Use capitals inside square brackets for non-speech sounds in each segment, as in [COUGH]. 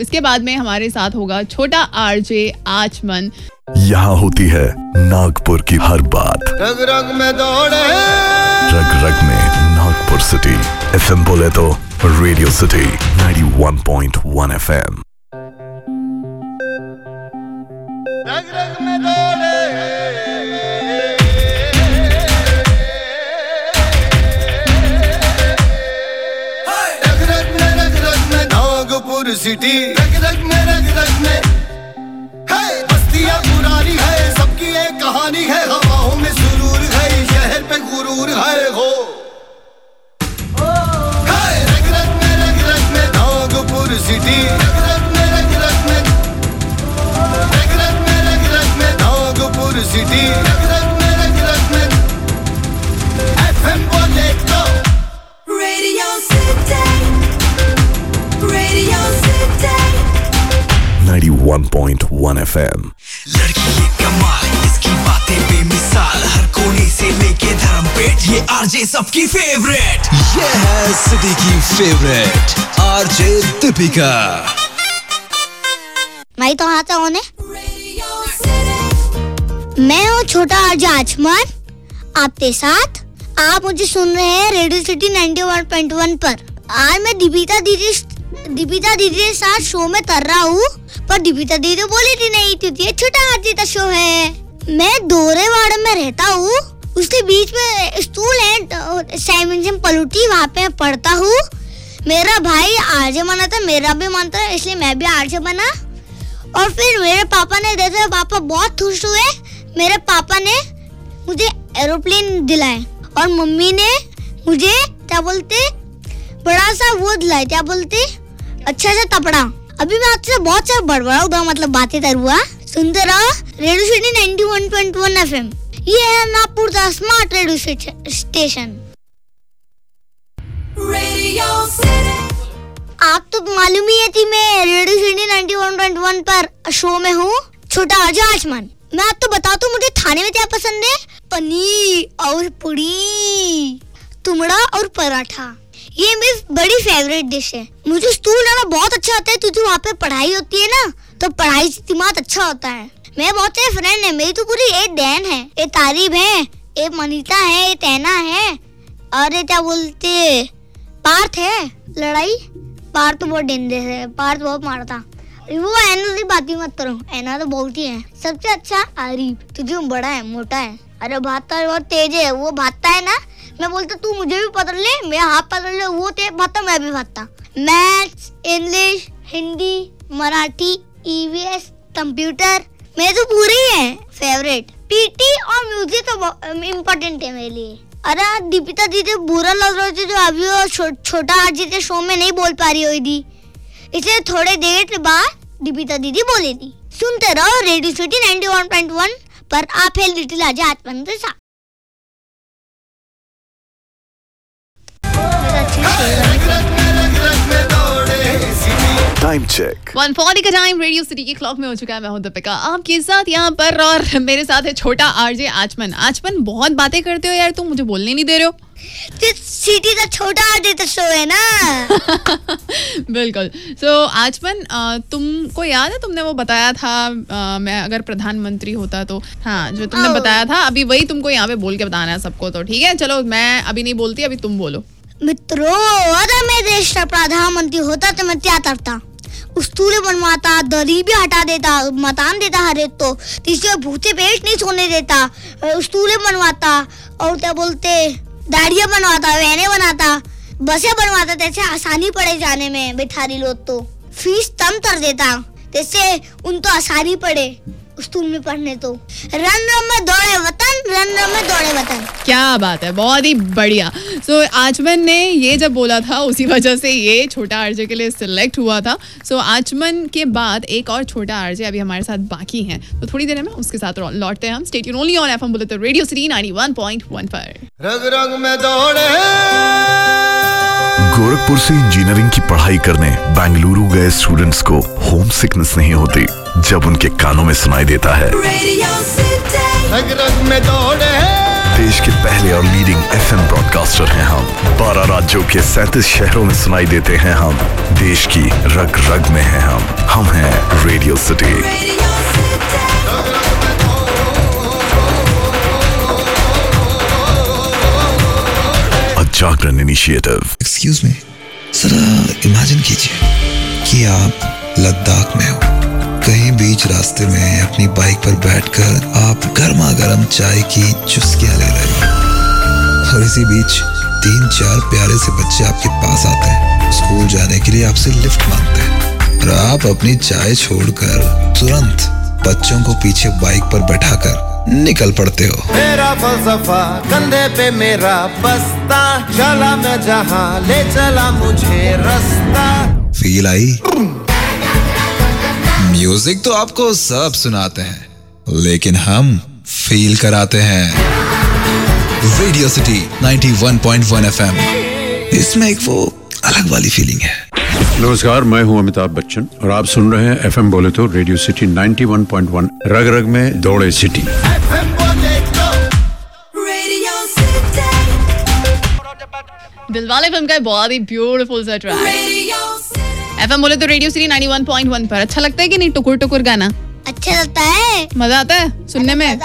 इसके बाद में हमारे साथ होगा छोटा आरजे आचमन। यहाँ होती है नागपुर की हर बात। रग रग में दौड़े। रग रग में नागपुर सिटी। एफ़ एम बोले तो रेडियो सिटी 91.1 एफएम। रग रग नागपुर सिटी। रग रग में रग रग में। है, बस्तियाँ पुरानी है, सबकी एक कहानी है। हवाओं में सुरूर है, शहर पे गुरूर हो, है। 91.1 एफएम लड़की ये कमाल इसकी बातें बेमिसाल हर कोने से लेके धर्मपेट ये आरजे सबकी फेवरेट ये है सिटी की फेवरेट आरजे दीपिका। मैं तो आता हूँ. मैं हूँ छोटा आरजे आचमन आपके साथ आप मुझे सुन रहे हैं रेडियो सिटी 91.1 पर। आज मैं दीपिता दीदी दीपिता दीदी के साथ शो में कर रहा हूँ, पर दीपिता दीदी बोली थी नहीं, क्योंकि ये छोटा आरजे का शो है। मैं दोरेवाड़ा में रहता हूँ, उसके बीच में स्कूल है पलूटी वहाँ पे पढ़ता हूँ। मेरा भाई आरजे बना था, मेरा भी मन था, इसलिए मैं भी आरजे बना। और फिर मेरे पापा ने देखा पापा बहुत खुश हुए। मेरे पापा ने मुझे एरोप्लेन दिलाए, और मम्मी ने मुझे क्या बोलते, बड़ा सा वो दिलाए, क्या बोलते? अच्छा सा तपड़ा। अभी मैं आपसे बहुत सारा बड़बड़ा हुआ मतलब बातें कर हुआ सुनते रहो रेडियो सिटी 91.1 एफएम ये है नागपुर का स्मार्ट रेडियो स्टेशन। आप तो मालूम ही है कि मैं रेडियो सिटी 91.1 पर शो में हूँ छोटा आजा आसमान मैं आपको बताऊँ तो मुझे खाने में क्या पसंद है? पनीर और पूड़ी तुमड़ा और पराठा। ये मेरी बड़ी फेवरेट डिश है। मुझे स्कूल जाना बहुत अच्छा आता है, क्योंकि वहाँ पे पढ़ाई होती है ना तो पढ़ाई से दिमाग अच्छा होता है। मेरे बहुत सारे फ्रेंड है, मेरी तो पूरी एक डैन है एक तारीफ़ है एक मनीता है एक तैना है, और ये क्या बोलते पार्थ है, लड़ाई। पार्थ तो बहुत डेंजर है, पार्थ बहुत मारता। वो ऐना की बात ही मत करो ऐना तो बोलती है, सबसे अच्छा आरिफ तुझे बड़ा है, मोटा है अरे भागता बहुत तेज है, वो भागता है ना मैं बोलता तू मुझे भी पकड़ ले मेरा हाथ पकड़ ले वो तेज भागता मैं भी भागता maths English Hindi Marathi EVS computer मेरे तो पूरे ही है फेवरेट पीटी और म्यूज़िक तो इम्पोर्टेंट है मेरे लिए। अरे दीपिता दीदी बुरा लग रहा था जो अभी वो छो, छोटा आरजी के शो में नहीं बोल पा रही हुई थी। इसलिए थोड़े देर के बाद दीपिता दीदी बोली थी सुनते रहो रेडियो सिटी 91.1 पर आप है लिटिल आजा आत्मन के साथ। टाइम चेक 140 का टाइम रेडियो सिटी के क्लॉक में हो चुका है मैं हूँ दीपिका। आपके साथ यहाँ पर और मेरे साथ है छोटा आरजे आचमन। आचमन बहुत बातें करते हो यार तुम मुझे बोलने नहीं दे रहे हो। तो सिटी का छोटा आरजे का शो है ना। [LAUGHS] बिल्कुल। सो so, आचमन तुमको याद है तुमने वो बताया था अ, मैं अगर प्रधानमंत्री होता तो? हाँ जो तुमने ओ। बताया था अभी वही तुमको यहाँ पे बोल के बताना है सबको तो ठीक है? चलो मैं अभी नहीं बोलती अभी तुम बोलो। मित्रों अगर मैं देश का प्रधानमंत्री होता तो मैं क्या करता? उस्तूले बनवाता गरीबी हटा देता, मतान देता हर एक तो तीसरे भूखे पेट नहीं सोने देता। उस्तूले बनवाता, और क्या बोलते, दाढ़िया बनवाता वहने बनाता, बसें बनवाता, जैसे आसानी पड़े जाने में, बिठारी लोग तो। फ़ीस कम कर देता, जैसे उन तो आसानी पड़े। स्कूल में पढ़ने तो। रन रन में दौड़े वतन रन रन में दौड़े वतन। क्या बात है बहुत ही बढ़िया। सो so, आचमन ने ये जब बोला था उसी वजह से ये छोटा आरजे के लिए सिलेक्ट हुआ था। सो so, आचमन के बाद एक और छोटा आरजे अभी हमारे साथ बाकी हैं। तो थोड़ी देर में उसके साथ लौटते हैं हम। स्टेट ओनली ऑन एफएम बोले तो रेडियो सिटी 91.1 पर। रग रग में दौड़े गोरखपुर से इंजीनियरिंग की पढ़ाई करने बेंगलुरु गए स्टूडेंट्स को होम सिकनेस नहीं होती जब उनके कानों में सुनाई देता है। रग रग में दौड़े देश के पहले और लीडिंग एफएम ब्रॉडकास्टर हैं हम। 12 राज्यों के 37 शहरों में सुनाई देते हैं हम। देश की रग रग में हैं हम। हम हैं radio city Jagran initiative excuse me जरा इमेजिन कीजिए कि आप लद्दाख में हो। कहीं बीच रास्ते में अपनी बाइक पर बैठकर आप गर्मा गर्म चाय की चुस्कियाँ ले रहे हो। और इसी बीच तीन चार प्यारे से बच्चे आपके पास आते हैं। स्कूल जाने के लिए आपसे लिफ्ट मांगते हैं। और आप अपनी चाय छोड़कर तुरंत बच्चों को पीछे बाइक पर बैठाकर निकल पड़ते हो। मेरा फलसफा कंधे पे मेरा बस्ता। चला मैं जहाँ ले चला मुझे रास्ता। फील आई? म्यूज़िक तो आपको सब सुनाते हैं लेकिन हम फील कराते हैं। Radio city 91.1 FM. इसमें एक वो अलग वाली फीलिंग है। नमस्कार मैं हूँ अमिताभ बच्चन और आप सुन रहे हैं एफएम बोले तो रेडियो सिटी 91.1 रग रग में दौड़े सिटी. दिलवाले फ़िल्म का बहुत ही ब्यूटीफुल सा ट्रैक एफएम बोले तो रेडियो सिटी 91.1 पर। अच्छा लगता है कि नहीं? टुकुर टुकुर गाना। अच्छा लगता है। मज़ा आता है सुनने में?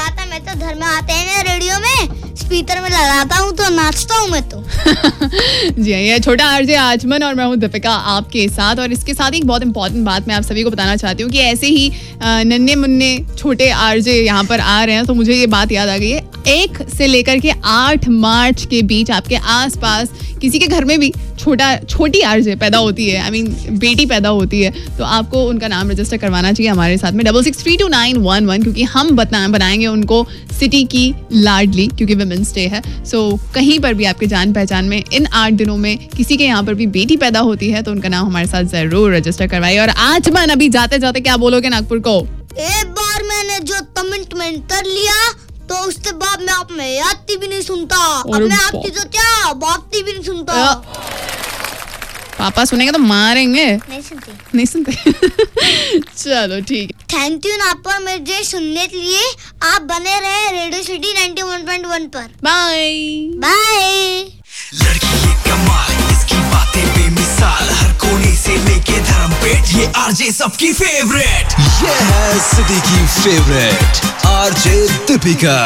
है, तो घर में आते हैं रेडियो में स्पीकर में लगाता हूँ तो नाचता हूँ मैं तो। [LAUGHS] जी हाँ, ये छोटा आरजे आजमन और मैं हूँ दीपिका आपके साथ। और इसके साथ एक बहुत इंपॉर्टेंट बात मैं आप सभी को बताना चाहती हूँ कि ऐसे ही नन्हे मुन्ने छोटे आरजे यहाँ पर आ रहे हैं तो मुझे ये बात याद आ गई है। एक से लेकर के आठ मार्च के बीच आपके आसपास किसी के घर में भी छोटा छोटी आरजे पैदा होती है आई I मीन mean, बेटी पैदा होती है तो आपको उनका नाम रजिस्टर करवाना चाहिए हमारे साथ में। Double six three two nine one one क्योंकि हम बता बनाएँगे उनको सिटी की लाडली क्योंकि वुमेंस डे है। सो so, कहीं पर भी आपके जान पहचान में इन आठ दिनों में किसी के यहाँ पर भी बेटी पैदा होती है तो उनका नाम हमारे साथ ज़रूर रजिस्टर करवाइए। और आज मन अभी जाते जाते क्या बोलोगे नागपुर को? एक बार मैंने जो कमिटमेंट कर लिया तो उसके बाद मैं आप में आती भी नहीं सुनता। अब मैं आपकी तो क्या? बात भी नहीं सुनता। पापा सुनेंगे तो मारेंगे। नहीं सुनते। नहीं सुनते। [LAUGHS] चलो ठीक। है थैंक यू नापर मुझे सुनने के लिए। आप बने रहे रेडियो सिटी 91.1 पर। बाय बाय ये आरजे सबकी फेवरेट ये है सिटी की फेवरेट आरजे दीपिका।